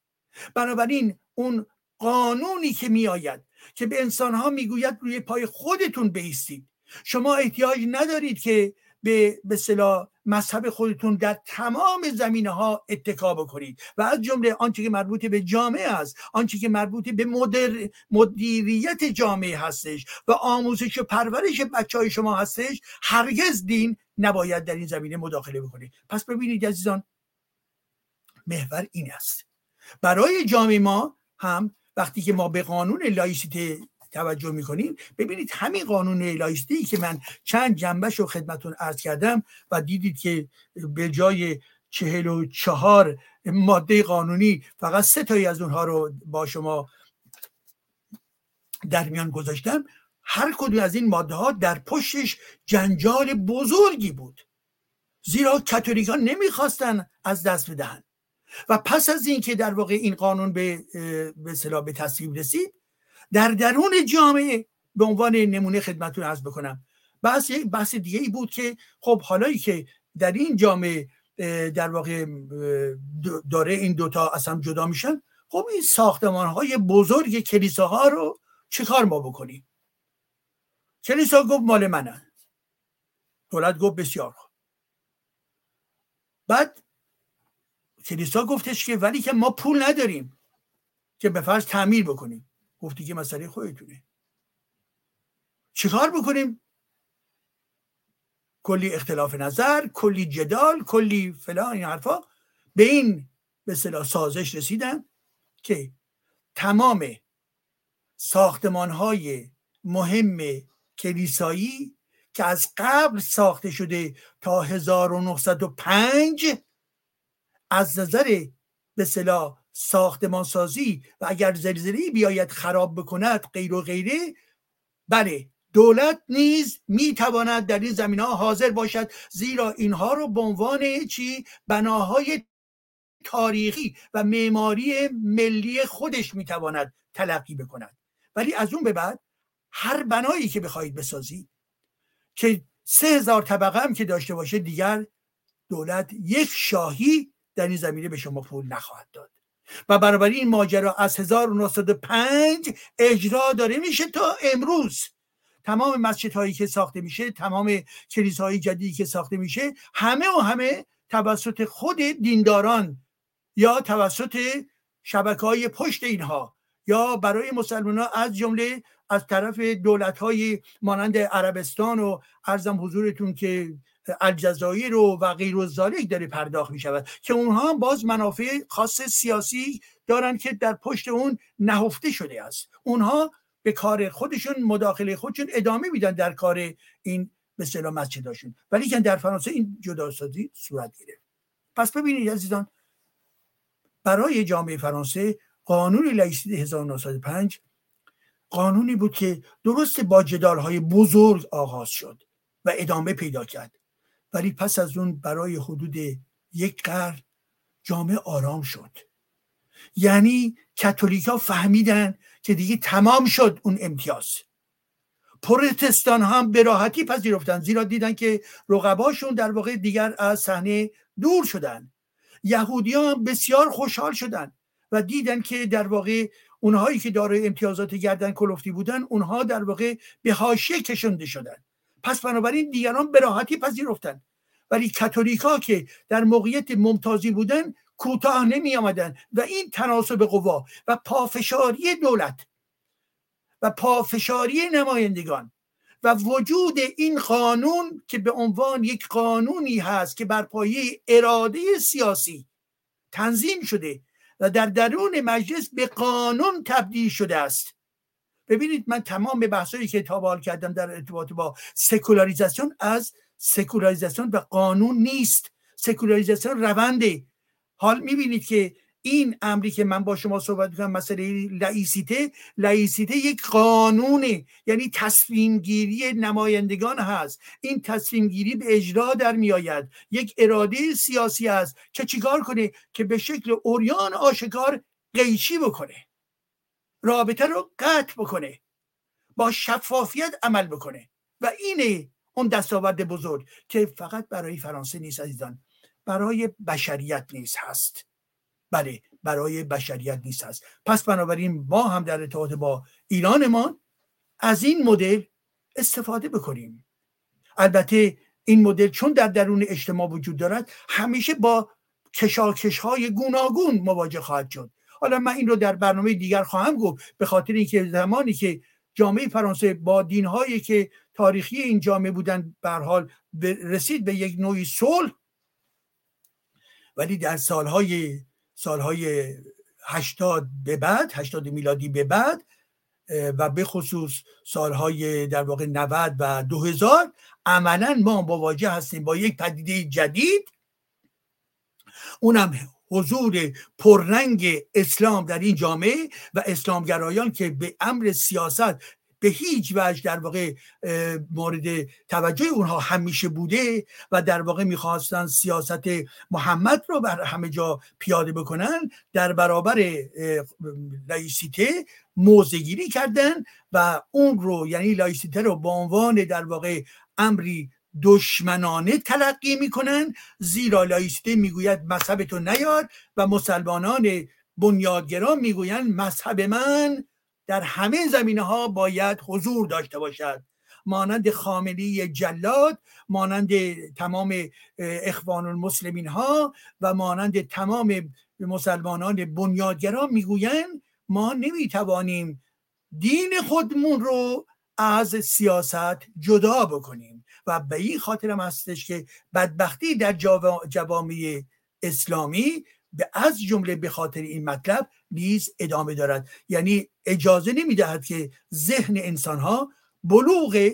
بنابراین اون قانونی که میآید که به انسانها می‌گوید روی پای خودتون بیستید شما احتیاج ندارید که به به مذهب خودتون در تمام زمینه ها اتکا بکنید و از جمله آنچه که مربوط به جامعه است آنچه که مربوط به مدر مدیریت جامعه هستش و آموزش و پرورش بچه های شما هستش هرگز دین نباید در این زمینه مداخله بکنه پس ببینید عزیزان محور این است. برای جامعه ما هم وقتی که ما به قانون لایسیته توجه می‌کنیم ببینید همین قانون لایستی که من چند جنبش رو خدمتون عرض کردم و دیدید که به جای چهل و چهار ماده قانونی فقط سه تایی از اونها رو با شما در میان گذاشتم هر کدوم از این ماده ها در پشتش جنجال بزرگی بود. زیرا کاتولیکان نمی‌خواستن از دست بدهند و پس از اینکه در واقع این قانون به به به تصویب رسید در درون جامعه به عنوان نمونه خدمتتون عرض بکنم. بحث یک بحث دیگه ای بود که خب حالایی که در این جامعه در واقع داره این دوتا اصلا جدا میشن خب این ساختمان های بزرگ کلیساها رو چیکار ما بکنیم؟ کلیسا گفت مال منه. دولت گفت بسیار خوب. بعد کلیسا گفتش که ولی که ما پول نداریم که به فرض تعمیر بکنیم. گفتی که مسئله خودتونه. چیکار بکنیم؟ کلی اختلاف نظر کلی جدال کلی فلان این حرفا. به این به سازش رسیدن که تمام ساختمان های مهم کلیسایی که از قبل ساخته شده تا 1905 از نظر به صلاح ساختمان سازی و اگر زلزله بیاید خراب بکند غیر و غیره بله دولت نیز می‌تواند در این زمین ها حاضر باشد زیرا اینها رو به عنوان چی؟ بناهای تاریخی و معماری ملی خودش می‌تواند تلقی بکند. ولی از اون به بعد هر بنایی که بخواهید بسازید که سه هزار طبقه هم که داشته باشه دیگر دولت یک شاهی در این زمینه به شما پول نخواهد داد. و برابر این ماجرا از 1905 اجرا داره میشه تا امروز. تمام مسجد هایی که ساخته میشه تمام کلیساهای جدیدی که ساخته میشه همه و همه توسط خود دینداران یا توسط شبکه های پشت اینها یا برای مسلمان ها از جمله از طرف دولت های مانند عربستان و ارزم حضورتون که الجزایر رو و غیر و داره پرداخت می شود که اونها هم باز منافع خاص سیاسی دارن که در پشت اون نهفته شده است. اونها به کار خودشون مداخله خودشون ادامه میدن در کار این به اصطلاح مسجداشون. ولی که در فرانسه این جداسازی صورت گرفت. پس ببینید عزیزان برای جامعه فرانسه قانون لایسیته 1905 قانونی بود که درست با جدال های بزرگ آغاز شد و ادامه پیدا کرد. ولی پس از اون برای حدود یک قرن جامعه آرام شد. یعنی کاتولیکا فهمیدن که دیگه تمام شد اون امتیاز. پروتستان هم به راحتی پذیرفتن زیرا دیدن که رقباشون در واقع دیگر از صحنه دور شدن. یهودی هم بسیار خوشحال شدن و دیدن که در واقع اونهایی که دارای امتیازات گردن کلفتی بودن اونها در واقع به حاشیه کشنده شدن. پس بنابراین دیگران به راحتی پذیرفتن. ولی کاتولیکا که در موقعیت ممتازی بودن کوتاه نمی آمدن و این تناسب قوا و پافشاری دولت و پافشاری نمایندگان و وجود این قانون که به عنوان یک قانونی هست که بر پایه اراده سیاسی تنظیم شده و در درون مجلس به قانون تبدیل شده است. ببینید من تمام بحثایی که تابال کردم در ارتباط با سکولاریزاسیون از سکولاریزاسیون و قانون نیست. سکولاریزاسیون رونده حال می‌بینید که این امری که من با شما صحبت می‌کنم مسئله لایسیته لایسیته یک قانونه یعنی تصمیم گیری نمایندگان هست. این تصمیم گیری به اجرا در میآید. یک اراده سیاسی است که چیکار کنه که به شکل اوریان آشکار قیچی بکنه. رابطه رو قطع بکنه. با شفافیت عمل بکنه. و اینه اون دستاورد بزرگ که فقط برای فرانسه نیست عزیزان. برای بشریت نیست هست. بله برای بشریت نیست هست. پس بنابراین ما هم در ارتباط با ایرانمان از این مدل استفاده بکنیم. البته این مدل چون در درون اجتماع وجود دارد همیشه با کشاکش های گوناگون مواجه خواهد شد. حالا من این رو در برنامه دیگر خواهم گفت به خاطر اینکه زمانی که جامعه فرانسه با دینهایی که تاریخی این جامعه بودن به حال رسید به یک نوعی صلح ولی در سالهای سالهای هشتاد به بعد هشتاد میلادی به بعد و به خصوص سالهای در واقع 90 و 2000 عملا ما مواجه هستیم با یک پدیده جدید. اونم حضور پررنگ اسلام در این جامعه و اسلامگرایان که به امر سیاست به هیچ وجه در واقع مورد توجه اونها همیشه بوده و در واقع می‌خواستن سیاست محمد رو بر همه جا پیاده بکنن در برابر لایسیته موضع‌گیری کردن و اون رو یعنی لایسیته رو به عنوان در واقع امری دشمنانه تلقی می‌کنن. زیرا لایسیته می‌گوید مذهب تو نیار و مسلمانان بنیادگران می‌گویند مذهب من در همه زمینه ها باید حضور داشته باشد. مانند خاملی جلاد مانند تمام اخوان المسلمین ها و مانند تمام مسلمانان بنیادگران می‌گویند ما نمی‌توانیم دین خودمون رو از سیاست جدا بکنیم. و به این خاطر هم هستش که بدبختی در جوامع اسلامی به از جمله به خاطر این مطلب نیز ادامه دارد. یعنی اجازه نمی‌دهد که ذهن انسان ها بلوغ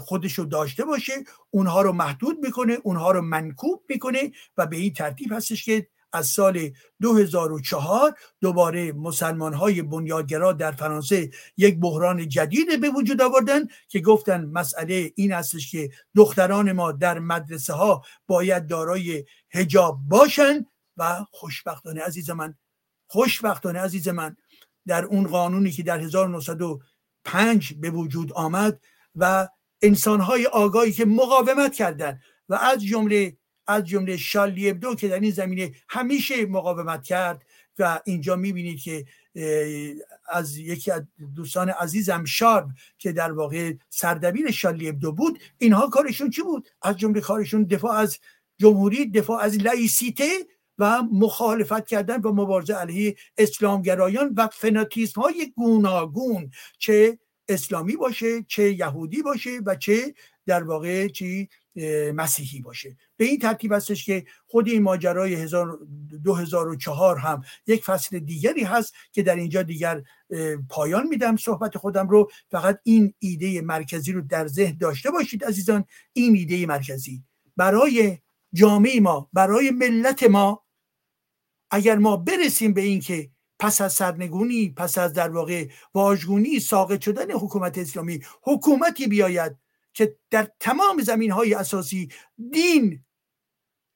خودش رو داشته باشه اونها رو محدود می‌کنه اونها رو منکوب می‌کنه و به این ترتیب هستش که از سال 2004 دوباره مسلمان های بنیادگرا در فرانسه یک بحران جدید به وجود آوردن که گفتن مسئله این هستش که دختران ما در مدرسه ها باید دارای هجاب باشن و خوشبختانه عزیز من خوشبختانه عزیز من در اون قانونی که در 1905 به وجود آمد و انسانهای آگاهی که مقاومت کردند و از جمله از جمله شالی ابدو که در این زمینه همیشه مقاومت کرد و اینجا می‌بینید که از یکی از دوستان عزیزم شارب که در واقع سردبیر شالی ابدو بود اینها کارشون چی بود؟ از جمله کارشون دفاع از جمهوری دفاع از لایسیته و مخالفت کردن با مبارزه علیه اسلامگرایان و فناتیسم های گوناگون چه اسلامی باشه چه یهودی باشه و چه در واقع چی؟ مسیحی باشه. به این ترتیب هستش که خود این ماجرای 2004 هم یک فصل دیگری هست که در اینجا دیگر پایان میدم صحبت خودم رو. فقط این ایده مرکزی رو در ذهن داشته باشید عزیزان. این ایده مرکزی برای جامعه ما برای ملت ما اگر ما برسیم به این که پس از سرنگونی پس از در واقع واژگونی ساقط شدن حکومت اسلامی حکومتی بیاید که در تمام زمین های اساسی دین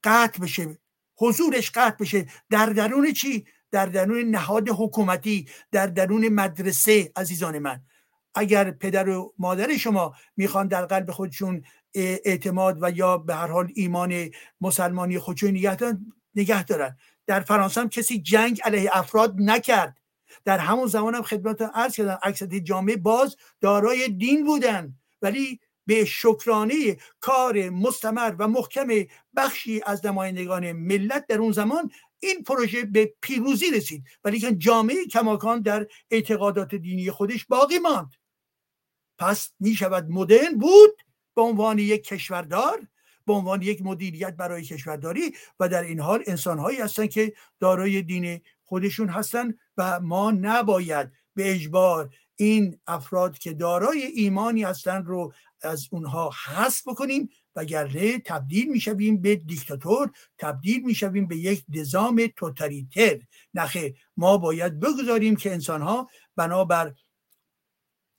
قطع بشه حضورش قطع بشه. در درون چی؟ در درون نهاد حکومتی در درون مدرسه عزیزان من. اگر پدر و مادر شما می‌خوان در قلب خودشون اعتماد و یا به هر حال ایمان مسلمانی خودشون نگه دارن نگه دارن. در فرانسه هم کسی جنگ علیه افراد نکرد. در همون زمان هم خدمت عرض کردم اکثر جامعه باز دارای دین بودن. ولی به شکرانه کار مستمر و محکم بخشی از نمایندگان ملت در اون زمان این پروژه به پیروزی رسید. ولی که جامعه کماکان در اعتقادات دینی خودش باقی ماند. پس می شود مدرن بود به عنوان یک کشوردار به عنوان یک مدیریت برای کشورداری و در این حال انسانهایی هستند که دارای دین خودشون هستند و ما نباید به اجبار این افراد که دارای ایمانی هستند رو از اونها حذف بکنیم وگرنه تبدیل می‌شویم به دیکتاتور تبدیل می‌شویم به یک نظام توتالیتر. نخه ما باید بگذاریم که انسانها بنابر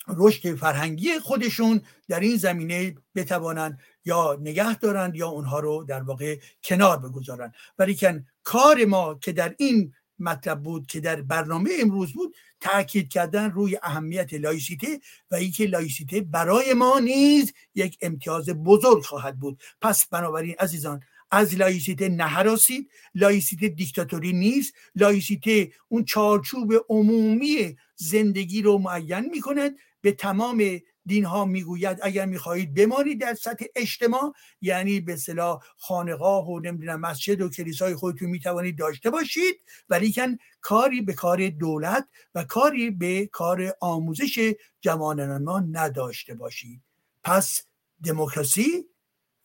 رشد فرهنگی خودشون در این زمینه بتوانند یا نگه دارند یا اونها رو در واقع کنار بگذارند ولی کار ما که در این مطلب بود که در برنامه امروز بود تاکید کردن روی اهمیت لایسیته و اینکه لایسیته برای ما نیز یک امتیاز بزرگ خواهد بود. پس بنابراین عزیزان از لایسیته نهراسید. لایسیته دیکتاتوری نیست. لایسیته اون چارچوب عمومی زندگی رو معین می‌کند. به تمام دین ها می‌گوید اگر می‌خواهید بمانید در سطح اجتماع یعنی به صلاح خانقاه و نمی‌دونم مسجد و کلیسای خودتون می‌توانید داشته باشید ولیکن کاری به کار دولت و کاری به کار آموزش جوانان ما نداشته باشید. پس دموکراسی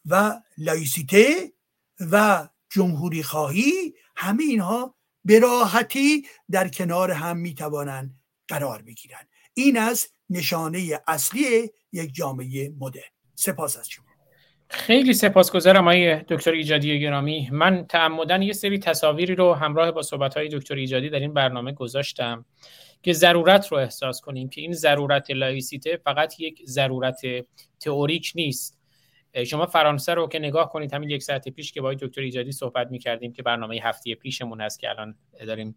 و لایسیته و جمهوری خواهی همه اینها به راحتی در کنار هم می‌توانند قرار بگیرند. این از نشانه اصلی یک جامعه مدرن. سپاس از شما. خیلی سپاسگزارم آقای دکتر ایجادی گرامی. من تعمدن یه سری تصاویری رو همراه با صحبت های دکتر ایجادی در این برنامه گذاشتم که ضرورت رو احساس کنیم که این ضرورت لایسیته فقط یک ضرورت تئوریک نیست. شما فرانسه رو که نگاه کنید همین یک ساعت پیش که با دکتر ایجادی صحبت می کردیم که برنامه هفته پیشمون هست که الان داریم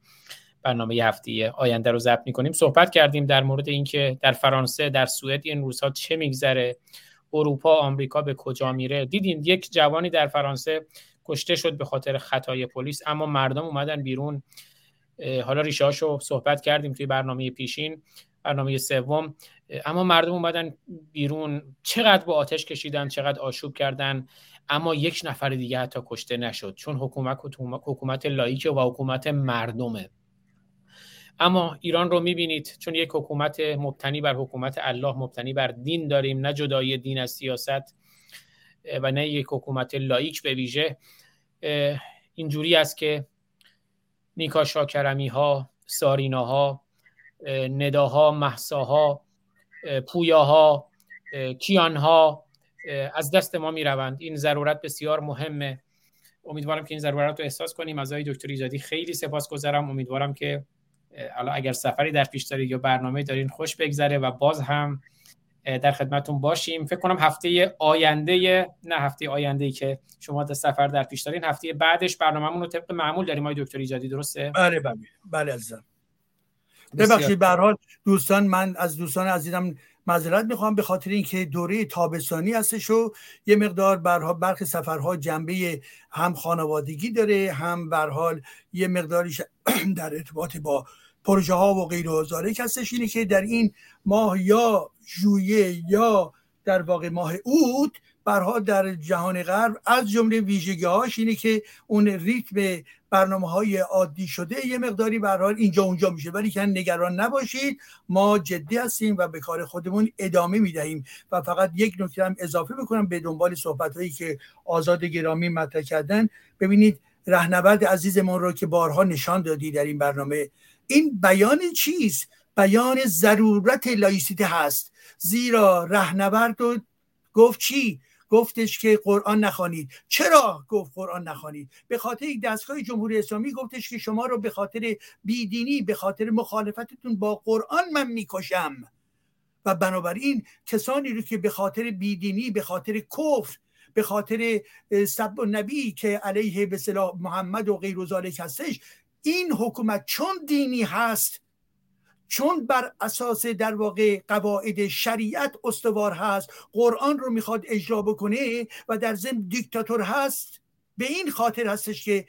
برنامه هفته آینده رو ضبط می‌کنیم. صحبت کردیم در مورد اینکه در فرانسه در سوئد این روزها چه میگذره اروپا آمریکا به کجا میره. دیدین یک جوانی در فرانسه کشته شد به خاطر خطای پلیس اما مردم اومدن بیرون. حالا ریشه صحبت کردیم توی برنامه پیشین برنامه سوم. اما مردم اومدن بیرون. چقدر با آتش کشیدن چقدر آشوب کردن اما یک نفر دیگه حتی کشته نشد چون حکومت حکومت لایکه و حکومت مردمه. اما ایران رو می‌بینید چون یک حکومت مبتنی بر حکومت الله مبتنی بر دین داریم نه جدای دین از سیاست و نه یک حکومت لایک به ویژه. اینجوری است که نیکا شاکرمی ها سارینا ها نداها محساها پویاها کیانها از دست ما می‌روند. این ضرورت بسیار مهمه. امیدوارم که این ضرورت رو احساس کنیم. از آقای دکتر ایجادی خیلی سپاسگزارم. امیدوارم که حالا اگر سفری در پیش دارید یا برنامه دارین خوش بگذره و باز هم در خدمتون باشیم. فکر کنم هفته آینده نه هفته آینده ای که شما در سفر در پیش دارین هفته بعدش برنامه‌مون رو طبق معمول داریم. آقای دکتر ایجادی درسته؟ بله بله. بله عزیزم. ببخشید به حال دوستان من از دوستان عزیزم معذرت می‌خوام به خاطر اینکه دوره تابستانی هستش و یه مقدار برها برخی سفرها جنبه هم خانوادگی داره هم بر حال یه مقداریش در ارتباط با پروژه ها و غیر و هستش. اینه که در این ماه یا ژوئیه یا در واقع ماه اوت برها در جهان غرب از جمله ویژگی هاش اینه که اون ریتم برنامه های عادی شده یه مقداری برحال اینجا اونجا میشه. ولی که نگران نباشید ما جدی هستیم و به کار خودمون ادامه می‌دهیم و فقط یک نکته هم اضافه بکنم به دنبال صحبت هایی که آزاد گرامی مطرح کردن. ببینید رهنورد عزیزمون رو که بارها نشان دادی در این برنامه. این بیان چیست؟ بیان ضرورت لایسیته هست. زیرا رهنورد گفت چی؟ گفتش که قرآن نخوانید. چرا گفت قرآن نخوانید؟ به خاطر دستگاه جمهوری اسلامی گفتش که شما رو به خاطر بیدینی به خاطر مخالفتتون با قرآن من می‌کشم. و بنابراین کسانی رو که به خاطر بیدینی به خاطر کفر به خاطر سب نبی که علیه به محمد و غیر و هستش این حکومت چون دینی هست چون بر اساس در واقع قواعد شریعت استوار هست قرآن رو می‌خواد اجرا بکنه و در ضمن دیکتاتور هست به این خاطر هستش که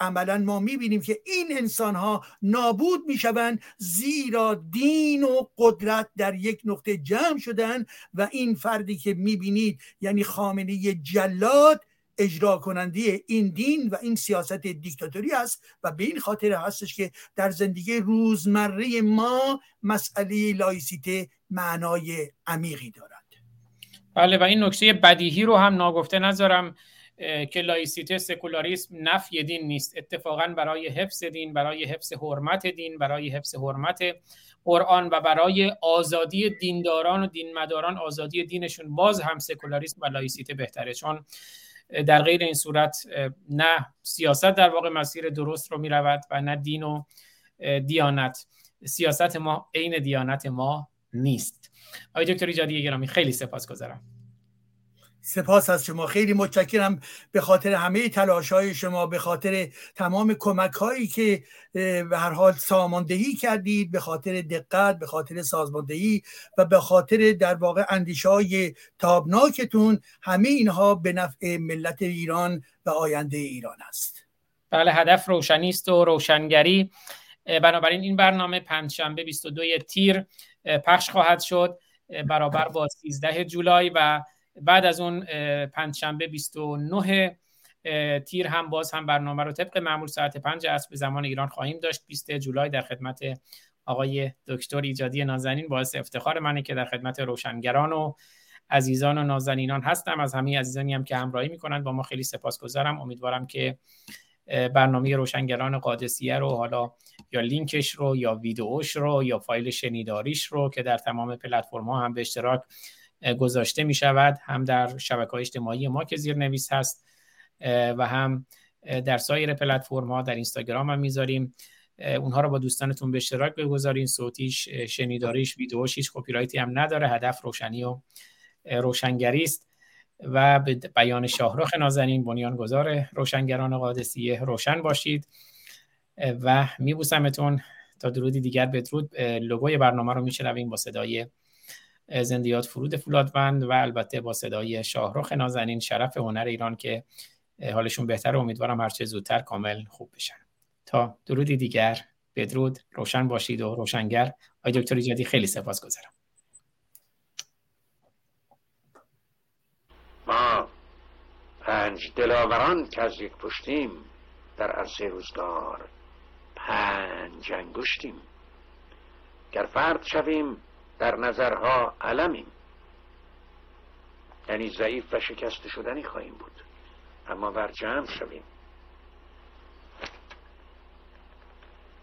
عملا ما می‌بینیم که این انسان ها نابود می‌شوند زیرا دین و قدرت در یک نقطه جمع شدن و این فردی که می‌بینید یعنی خامنه جلاد اجرا کننده این دین و این سیاست دیکتاتوری است و به این خاطر هستش که در زندگی روزمره ما مسئله لایسیته معنای عمیقی دارد. بله و این نکته بدیهی رو هم ناگفته نذارم که لایسیته سکولاریسم نفی دین نیست. اتفاقا برای حفظ دین برای حفظ حرمت دین برای حفظ حرمت قرآن و برای آزادی دینداران و دینمداران آزادی دینشون باز هم سکولاریسم و لایسیته بهتره. چون در غیر این صورت نه سیاست در واقع مسیر درست رو می رود و نه دین و دیانت. سیاست ما عین دیانت ما نیست. آقای دکتر ایجادی گرامی خیلی سپاس گذارم سپاس از شما. خیلی متشکرم به خاطر همه تلاش های شما به خاطر تمام کمک هایی که به هر حال ساماندهی کردید به خاطر دقت به خاطر سازماندهی و به خاطر در واقع اندیشه های تابناکتون همه اینها به نفع ملت ایران و آینده ایران است. بله هدف روشنیست و روشنگری. بنابراین این برنامه پنجشنبه 22 تیر پخش خواهد شد برابر با 13 جولای و بعد از اون پنجشنبه 29 تیر هم باز هم برنامه رو طبق معمول ساعت 5 عصر به زمان ایران خواهیم داشت. 20 جولای در خدمت آقای دکتر ایجادی نازنین باعث افتخار منه که در خدمت روشنگران و عزیزان و نازنینان هستم. از همه عزیزانی هم که همراهی می‌کنند با ما خیلی سپاسگزارم. امیدوارم که برنامه روشنگران قادسیه رو حالا یا لینکش رو یا ویدئوش رو یا فایل شنیداریش رو که در تمام پلتفرم ها هم به اشتراک گذاشته می شود هم در شبکه های اجتماعی ما که زیر نویس هست و هم در سایر پلتفرم ها در اینستاگرام هم می‌ذاریم. اونها رو با دوستانتون به اشتراک بگذارین. صوتیش شنیداریش ویدئوش هیچ کپی هم نداره. هدف روشنی و روشنگری است. و به بیان شاهرخ نازنین بنیانگذار روشنگران قادسیه روشن باشید. و میبوسمتون. تا درودی دیگر بدرود. لوگوی برنامه رو میشنویم با صدای زندیات فرود فولادوند و البته با صدای شاهرخ نازنین شرف هنر ایران که حالشون بهتر امیدوارم هرچه زودتر کامل خوب بشن. تا درودی دیگر بدرود روشن باشید و روشنگر. آی دکتر ایجادی خیلی سپاس گذارم. ما پنج دلاوران که از یک پشتیم در عرصه روزگار. پنج انگشتیم. گر فرد شویم در نظرها علمیم. یعنی ضعیف و شکست شدنی خواهیم بود. اما بر جمع شویم.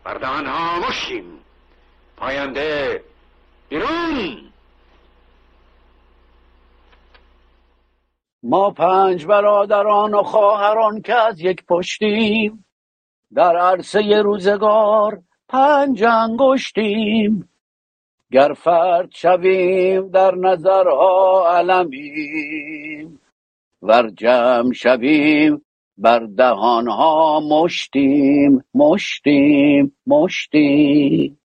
بردهان ها مشیم پاینده بیرون. ما پنج برادران و خواهران که از یک پشتیم در عرصه روزگار پنج انگشتیم. گر فرد شویم در نظرها علمیم ور جمع شویم بر دهانها مشتیم مشتیم مشتیم.